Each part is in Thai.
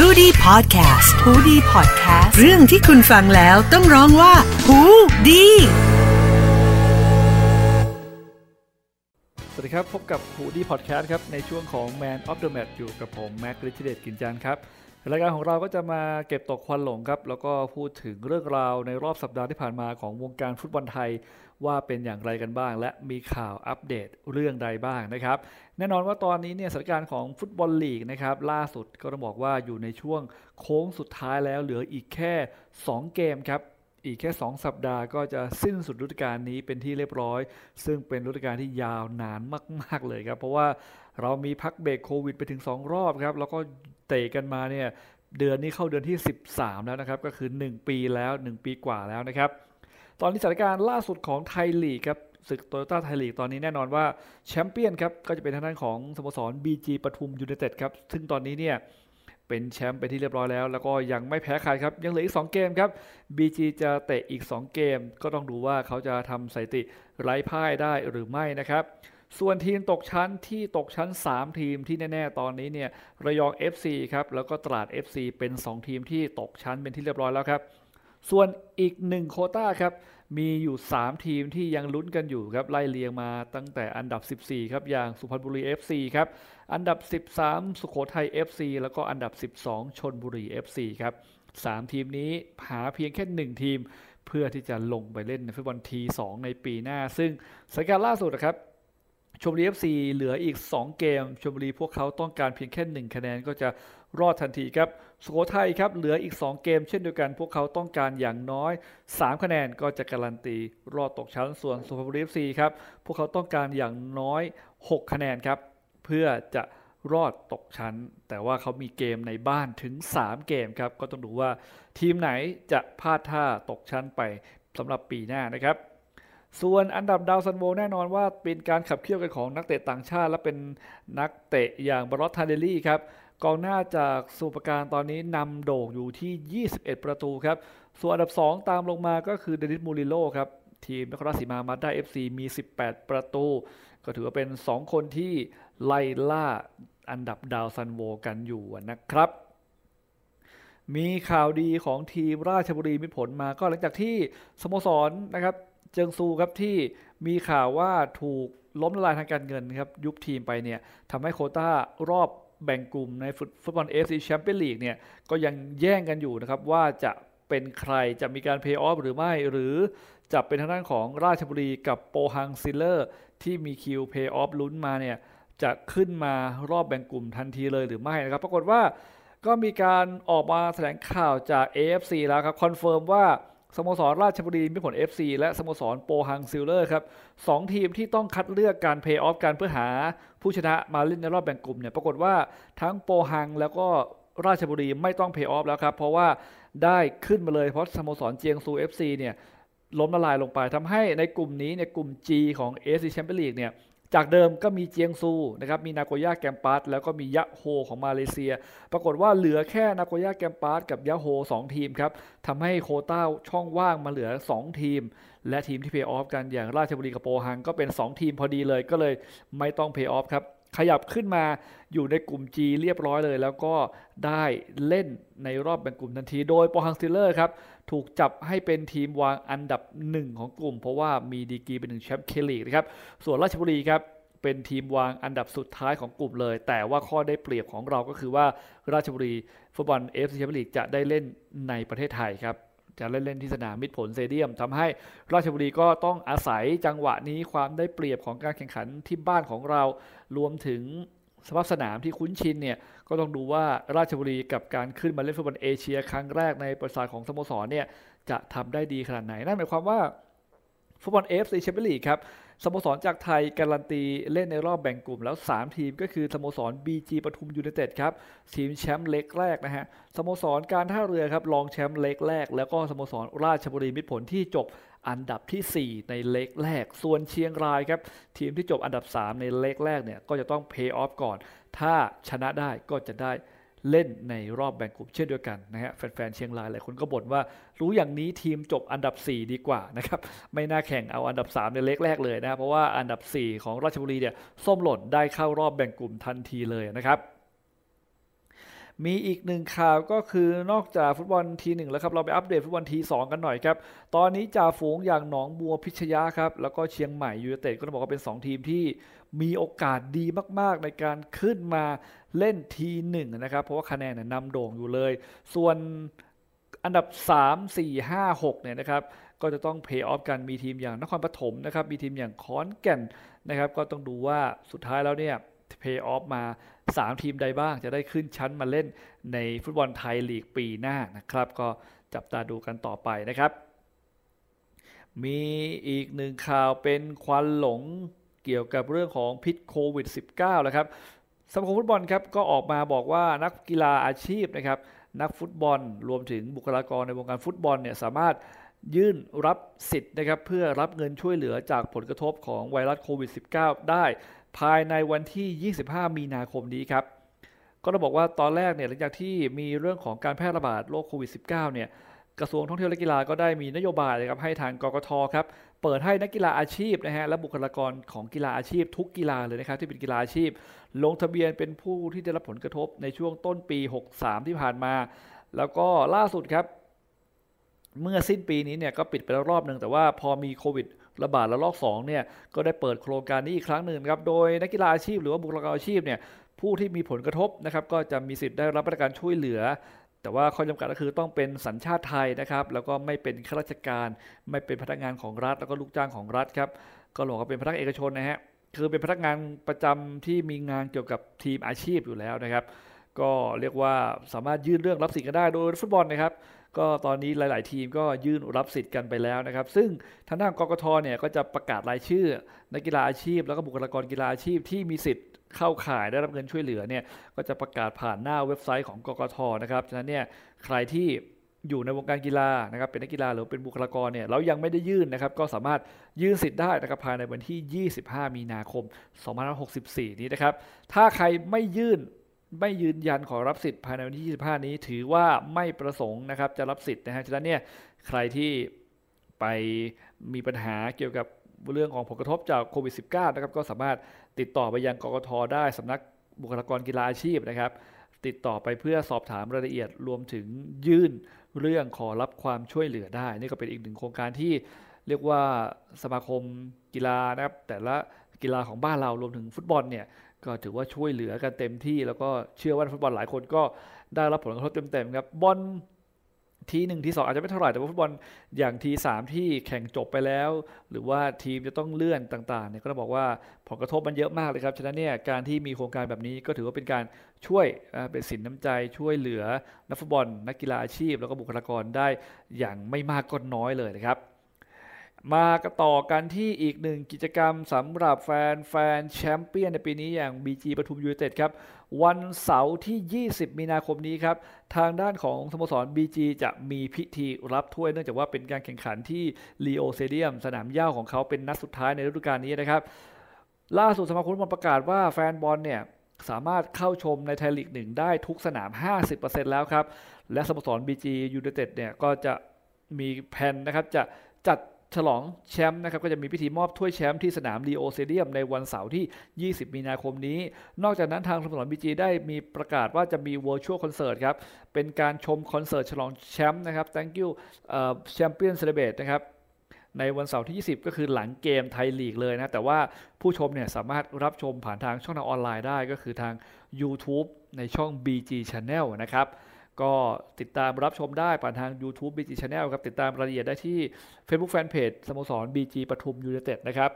h o ดี้พอดแคสต์ฮูดี้พอดแคสต์เรื่องที่คุณฟังแล้วต้องร้องว่าหูดีสวัสดีครับ พบกับหูดีพอดแคสต์ครับ ในช่วงของ Man of the Match อยู่กับผม แม็กฤทธิเดชกินจันทร์ครับ รายการของเราก็จะมาเก็บตกควันหลงครับ แล้วก็พูดถึงเรื่องราวในรอบสัปดาห์ที่ผ่านมาของวงการฟุตบอลไทย ว่าเป็นอย่างไรกันบ้าง และมีข่าวอัปเดตเรื่องใดบ้างนะครับ แน่นอนว่าตอนนี้เนี่ยสถานการณ์ของฟุตบอลลีกนะครับ ล่าสุดก็ต้องบอกว่าอยู่ในช่วงโค้งสุดท้ายแล้วเหลืออีกแค่ 2 เกมครับอีกแค่ 2 สัปดาห์ก็จะสิ้นสุดฤดูกาลนี้เป็นที่เรียบร้อย ซึ่งเป็นฤดูกาลที่ยาวนานมาก ๆ เลยครับ เพราะว่าเรามีพักเบรกโควิดไปถึง 2 รอบครับ แล้วก็ เตะกันมาเนี่ยเดือนนี้เข้าเดือนที่ 13 แล้วนะครับ ก็คือ 1 ปีแล้ว 1 ปีกว่าแล้วนะครับ ตอนนี้สถานการณ์ล่าสุดของไทยลีกครับศึกโตโยต้าไทยลีกตอนนี้แน่นอนว่าแชมเปี้ยนครับก็จะเป็นทางด้านของสโมสร BG ปทุมยูไนเต็ดครับ ซึ่งตอนนี้เนี่ยเป็นแชมป์ไปที่เรียบร้อยแล้ว แล้วก็ยังไม่แพ้ใครครับ ยังเหลืออีก 2 เกมครับ BG จะเตะอีก 2 เกม ก็ต้องดูว่าเขาจะทำสถิติไร้พ่ายได้หรือไม่นะครับ ส่วนทีมตกชั้นที่ตกชั้น 3 ทีมที่แน่ ๆ ตอนนี้เนี่ยระยอง FC ครับแล้วก็ตราด FC เป็น 2 ทีมที่ตกชั้นเป็นที่เรียบร้อยแล้วครับ ส่วนอีก 1 โคต้าครับมีอยู่ 3 ทีมที่ยังลุ้นกันอยู่ครับไล่เรียงมาตั้งแต่อันดับ 14 ครับอย่างสุพรรณบุรี FC ครับอันดับ 13 สุโขทัย FC แล้วก็อันดับ 12ชนบุรี FC ครับ3ทีมนี้หาเพียงแค่ 1 ทีม เพื่อที่จะลงไปเล่นในฟุตบอลที2ในปีหน้า ซึ่งสถานการณ์ล่าสุดนะครับ ชมบุรี FC เหลืออีก 2 เกมชมบุรีพวกเขาต้องการเพียงแค่ 1 คะแนนก็จะรอดทันทีครับสุโขทัยครับเหลืออีก 2 เกม เช่นเดียวกันพวกเขาต้องการอย่างน้อย 3 คะแนนก็จะการันตีรอดตกชั้นส่วนสุพรรณบุรี FC ครับพวกเขาต้องการอย่างน้อย 6 คะแนนครับเพื่อจะรอดตกชั้น แต่ว่าเขามีเกมในบ้านถึง 3 เกมครับก็ต้องดูว่าทีมไหนจะพลาดท่าตกชั้นไปสำหรับปีหน้านะครับ ส่วนอันดับดาวซัลโวแน่นอนว่าเป็นการขับเคี่ยวกันของนักเตะต่างชาติ และเป็นนักเตะอย่างบรอตทาเดลี่ครับกองหน้าจากสมุทรปราการตอนนี้นำโด่งอยู่ที่ 21 ประตูครับ ส่วนอันดับ 2 ตามลงมาก็คือเดนนิสมูริลโล่ครับ ทีมนครราชสีมามาสด้า FC มี 18 ประตู ก็ถือว่าเป็น 2 คนที่ไล่ล่าอันดับดาวซัลโวกันอยู่นะครับ มีข่าวดีของทีมราชบุรีมิตรผลมาก็หลังจากที่สโมสรนะครับ เจียงซูครับที่มีข่าวว่าถูกล้มละลายทางการเงินครับยุบทีมไปเนี่ยทำให้โควตารอบแบ่งกลุ่มในฟุตบอล AFC Champions League เนี่ยก็ยังแย่งกันอยู่นะครับว่าจะเป็นใครจะมีการเพย์ออฟหรือไม่ หรือจะเป็นทางด้านของราชบุรีกับโปฮัง สตีลเลอร์ส ที่มีคิวเพย์ออฟลุ้นมาเนี่ยจะขึ้นมารอบแบ่งกลุ่มทันทีเลยหรือไม่นะครับ ปรากฏว่าก็มีการออกมาแถลงข่าวจาก AFC แล้วครับ confirm ว่า สโมสรราชบุรีมิตรผล FC และสโมสรโปฮังสตีลเลอร์สครับสองทีมที่ต้องคัดเลือกการเพลย์ออฟกันเพื่อหาผู้ชนะมาเล่นในรอบแบ่งกลุ่มเนี่ยปรากฏว่าทั้งโปฮังแล้วก็ราชบุรีไม่ต้องเพลย์ออฟแล้วครับ เพราะว่าได้ขึ้นมาเลยเพราะสโมสรเจียงซู FC เนี่ยล้มละลายลงไปทำให้ในกลุ่มนี้เนี่ยกลุ่ม G ของ AFC Champions League เนี่ย จากเดิมก็มีเจียงซูนะครับมีนาโกย่าแกรมปัสแล้วก็มียะโฮของมาเลเซีย ปรากฏว่าเหลือแค่นาโกย่าแกรมปัสกับยะโฮ2ทีมครับทำให้โควต้าช่องว่างมาเหลือ 2 ทีม และทีมที่เพลย์ออฟกันอย่างราชบุรีกับโปฮังก็เป็น 2 ทีมพอดีเลยก็เลยไม่ต้องเพลย์ออฟครับขยับขึ้นมาอยู่ในกลุ่ม G เรียบร้อยเลย แล้วก็ได้เล่นในรอบแบ่งกลุ่มทันที โดยโปฮังสตีลเลอร์สครับ ถูกจับให้เป็นทีมวางอันดับหนึ่งของกลุ่ม เพราะว่ามีดีกรีเป็นหนึ่งแชมป์เคลีกนะครับ ส่วนราชบุรีครับเป็นทีมวางอันดับสุดท้ายของกลุ่มเลย แต่ว่าข้อได้เปรียบของเราก็คือว่าราชบุรีฟุตบอล AFC Champions League จะได้เล่นในประเทศไทยครับจะเล่นเล่นที่สนามมิตรผลสเตเดียมทำให้ราชบุรีก็ต้องอาศัยจังหวะนี้ความได้เปรียบของการแข่งขันที่บ้านของเรา รวมถึง สภาพสนามที่คุ้นชินเนี่ยก็ต้องดูว่าราชบุรีกับการขึ้นมาเล่นฟุตบอลเอเชีย ครั้งแรกในประวัติศาสตร์ของสโมสรเนี่ยจะทำได้ดีขนาดไหนนั่นหมายความว่าฟุตบอล AFC Champions League ครับสโมสรจากไทยการันตีเล่นในรอบแบ่งกลุ่มแล้ว 3 ทีมก็คือสโมสร BG ปทุมยูไนเต็ดครับทีมแชมป์เลกแรกนะฮะสโมสรการท่าเรือครับรองแชมป์เลกแรก แล้วก็สโมสรราชบุรีมิตรผลที่จบ อันดับที่ 4 ในเลกแรก ส่วนเชียงรายครับ ทีมที่จบอันดับ 3 ในเลกแรกเนี่ยก็จะต้องเพลย์ออฟก่อน ถ้าชนะได้ก็จะได้เล่นในรอบแบ่งกลุ่มเช่นเดียวกันนะฮะแฟนๆเชียงรายหลายคนก็บ่นว่า รู้อย่างนี้ทีมจบอันดับ 4 ดีกว่านะครับไม่น่าแข่งเอาอันดับ 3 ในเล็กแรกเลยนะเพราะว่าอันดับ 4 ของราชบุรีเนี่ยส้มหล่นได้เข้ารอบแบ่งกลุ่มทันทีเลยนะครับ มีอีกหนึ่งข่าวก็คือนอกจากฟุตบอลทีหนึ่งแล้วครับ เราไปอัปเดตฟุตบอลทีสองกันหน่อยครับ ตอนนี้จ่าฝูงอย่างหนองบัวพิชยาครับ แล้วก็เชียงใหม่ยูเนเต็ดก็ต้องบอกว่าเป็น 2 ทีมที่มีโอกาสดีมาก ๆ ในการขึ้นมาเล่นทีหนึ่งนะครับ เพราะว่าคะแนนนำโด่งอยู่เลย ส่วนอันดับ 3 4 5 6เนี่ยนะครับก็จะต้องเพย์ออฟกันมีทีมอย่างนครปฐมนะครับมีทีมอย่างคอนแก่นนะครับ ก็ต้องดูว่าสุดท้ายแล้วเนี่ย เพย์ออฟมา 3 ทีมใดบ้างจะได้ขึ้นชั้นมาเล่นในฟุตบอลไทยลีกปีหน้านะครับ ก็จับตาดูกันต่อไปนะครับ มีอีกหนึ่งข่าวเป็นควันหลงเกี่ยวกับเรื่องของพิษโควิด -19 แล้วครับสมาคมฟุตบอลครับก็ออกมาบอกว่านักกีฬาอาชีพนะครับนักฟุตบอลรวมถึงบุคลากรในวงการฟุตบอลเนี่ยสามารถยื่นรับสิทธิ์นะครับเพื่อรับเงินช่วยเหลือจากผลกระทบของไวรัสโควิด -19 ได้ ภายในวันที่ 25 มีนาคมนี้ครับ ก็ต้องบอกว่าตอนแรกเนี่ยหลังจากที่มีเรื่องของการแพร่ระบาดโรคโควิด -19 เนี่ยกระทรวงท่องเที่ยวและกีฬาก็ได้มีนโยบายนะครับให้ทางกกทครับเปิดให้นักกีฬาอาชีพนะฮะและบุคลากรของกีฬาอาชีพ ทุกกีฬาเลยนะครับที่เป็นกีฬาอาชีพ ลงทะเบียนเป็นผู้ที่ได้รับผลกระทบในช่วงต้นปี 63 ที่ผ่านมา แล้วก็ล่าสุดครับ เมื่อสิ้นปีนี้เนี่ยก็ปิดไปแล้วรอบหนึ่งแต่ว่าพอมีโควิด ระบาดระลอก2เนี่ยก็ได้เปิดโครงการนี้อีกครั้งหนึ่งครับโดยนักกีฬาอาชีพ หรือว่าบุคลากรอาชีพเนี่ยผู้ที่มีผลกระทบนะครับก็จะมีสิทธิ์ได้รับมาตรการช่วยเหลือ แต่ว่าข้อจำกัดก็คือต้องเป็นสัญชาติไทยนะครับแล้วก็ไม่เป็นข้าราชการ ไม่เป็นพนักงานของรัฐ แล้วก็ลูกจ้างของรัฐครับก็หลอกว่าเป็นพนักเอกชนนะฮะคือเป็นพนักงานประจำที่มีงานเกี่ยวกับทีมอาชีพอยู่แล้วนะครับ ก็เรียกว่าสามารถยื่นเรื่องรับสิทธิ์กันได้โดยฟุตบอลนะครับ ก็ตอนนี้หลาย ๆ ทีมก็ยื่นรับสิทธิ์กันไปแล้วนะครับ ซึ่งทางด้านกกทเนี่ยก็จะประกาศรายชื่อนักกีฬาอาชีพ แล้วก็บุคลากรกีฬาอาชีพที่มีสิทธิ์เข้าข่ายได้รับเงินช่วยเหลือเนี่ยก็จะประกาศผ่านหน้าเว็บไซต์ของกกทนะครับฉะนั้นเนี่ยใครที่อยู่ในวงการกีฬานะครับเป็นนักกีฬาหรือเป็นบุคลากรเนี่ยเรายังไม่ได้ยื่นนะครับ ก็สามารถยื่นสิทธิ์ได้นะครับภายในวันที่ 25 มีนาคม 2564 นี้นะครับ ถ้าใครไม่ยื่น ไม่ยืนยันขอรับสิทธิ์ภายในวันที่ 25 นี้ ถือว่าไม่ประสงค์นะครับจะรับสิทธิ์นะฮะฉะนั้นเนี่ยใครที่ไปมีปัญหาเกี่ยวกับเรื่องของผลกระทบจากโควิด -19 นะครับก็สามารถติดต่อไปยังกกทได้สำนักบุคลากรกีฬาอาชีพนะครับ ติดต่อไปเพื่อสอบถามรายละเอียดรวมถึงยื่นเรื่องขอรับความช่วยเหลือได้ นี่ก็เป็นอีกหนึ่งโครงการที่เรียกว่าสมาคมกีฬานะครับแต่ละกีฬาของบ้านเรารวมถึงฟุตบอลเนี่ย ก็ถือว่าช่วยเหลือกันเต็มที่แล้วก็เชื่อว่าฟุตบอลหลายคนก็ได้รับผลกระทบเต็มๆครับบอลทีหนึ่งทีสองอาจจะไม่เท่าไหร่แต่ว่าฟุตบอลอย่างทีสามที่แข่งจบไปแล้ว หรือว่าทีมจะต้องเลื่อนต่างๆเนี่ยก็ต้องบอกว่าผลกระทบมันเยอะมากเลยครับฉะนั้นเนี่ยการที่มีโครงการแบบนี้ก็ถือว่าเป็นการช่วยเป็นสินน้ำใจช่วยเหลือนักฟุตบอลนักกีฬาอาชีพ แล้วก็บุคลากรได้อย่างไม่มากก็น้อยเลยนะครับ มาต่อกันที่อีกหนึ่งกิจกรรมสำหรับแฟนแฟนแชมเปี้ยนในปีนี้อย่าง BG ปทุมยูไนเต็ดครับ วันเสาร์ที่ 20 มีนาคมนี้ครับ ทางด้านของสโมสร BG จะมีพิธีรับถ้วยเนื่องจากว่าเป็นการแข่งขันที่ลีโอสเตเดียม สนามเหย้าของเขาเป็นนัดสุดท้ายในฤดูกาลนี้นะครับ ล่าสุดสมาคมฟุตบอลประกาศว่าแฟนบอลเนี่ยสามารถเข้าชมในไทยลีกหนึ่งได้ทุกสนาม 50%แล้วครับ และสโมสร BG ยูเนเต็ดเนี่ยก็จะมีแผนนะครับจะจัด ฉลองแชมป์นะครับก็จะมีพิธีมอบถ้วยแชมป์ที่สนามลีโอสเตเดียมในวันเสาร์ที่ 20 มีนาคมนี้ นอกจากนั้นทางสโมสร BG ได้มีประกาศว่าจะมี virtual concert ครับ เป็นการชมคอนเสิร์ตฉลองแชมป์นะครับ thank you champion celebrate นะครับในวันเสาร์ที่ 20 ก็คือหลังเกมไทยลีกเลยนะ แต่ว่าผู้ชมเนี่ยสามารถรับชมผ่านทางช่องทางออนไลน์ได้ก็คือทาง YouTube ในช่อง BG Channel นะครับ ก็ติดตามรับชมได้ผ่านทาง YouTube BG Channel ครับ ติดตามรายละเอียดได้ที่ Facebook Fanpage สโมสร BG ปทุมยูเนเต็ดนะครับ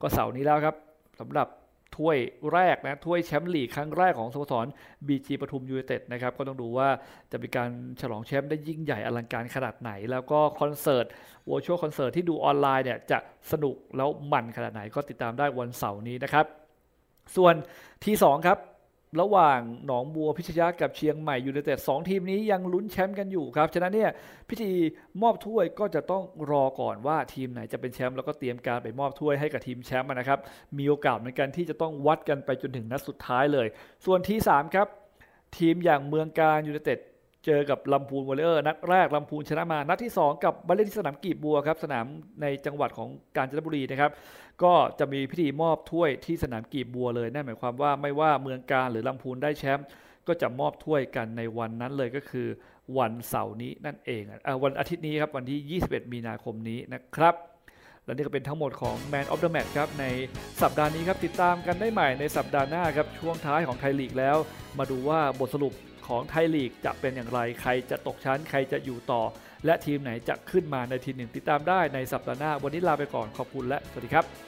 ก็เสาร์นี้แล้วครับสำหรับถ้วยแรกนะถ้วยแชมป์ลีกครั้งแรกของสโมสร BG ปทุมยูเนเต็ดนะครับ ก็ต้องดูว่าจะมีการฉลองแชมป์ได้ยิ่งใหญ่อลังการขนาดไหน แล้วก็คอนเสิร์ต virtual concert ที่ดูออนไลน์เนี่ยจะสนุกแล้วมันขนาดไหนก็ติดตามได้วันเสาร์นี้นะครับ ส่วน T2 ครับ ระหว่างหนองบัวพิชญกับเชียงใหม่ยูไนเต็ดสองทีมนี้ยังลุ้นแชมป์กันอยู่ครับ ฉะนั้นเนี่ยพิธีมอบถ้วยก็จะต้องรอก่อนว่าทีมไหนจะเป็นแชมป์แล้วก็เตรียมการไปมอบถ้วยให้กับทีมแชมป์นะครับ มีโอกาสเหมือนกันที่จะต้องวัดกันไปจนถึงนัดสุดท้ายเลย ส่วน T3 ครับทีมอย่างเมืองกาญจน์ยูไนเต็ด เจอกับลำพูนวอริเออร์นัดแรกลำพูนชนะมา นัดที่ 2 กลับมาเล่นที่สนามกลีบบัวครับ สนามในจังหวัดของกาญจนบุรีนะครับ ก็จะมีพิธีมอบถ้วยที่สนามกลีบบัวเลยนั่นหมายความว่าไม่ว่าเมืองกาญจน์หรือลำพูนได้แชมป์ก็จะมอบถ้วยกันในวันนั้นเลยก็คือ วันเสาร์นี้นั่นเองอวันอาทิตย์นี้ครับวันที่ 21 มีนาคมนี้นะครับและนี่ก็เป็นทั้งหมดของ Man of the Match ครับ ในสัปดาห์นี้ครับ ติดตามกันได้ใหม่ในสัปดาห์หน้าครับ ช่วงท้ายของไทยลีกแล้ว มาดูว่าบทสรุป ของไทยลีกจะเป็นอย่างไร ใครจะตกชั้น ใครจะอยู่ต่อ และทีมไหนจะขึ้นมาในทีหนึ่งติดตามได้ในสัปดาห์หน้า วันนี้ลาไปก่อนขอบคุณและสวัสดีครับ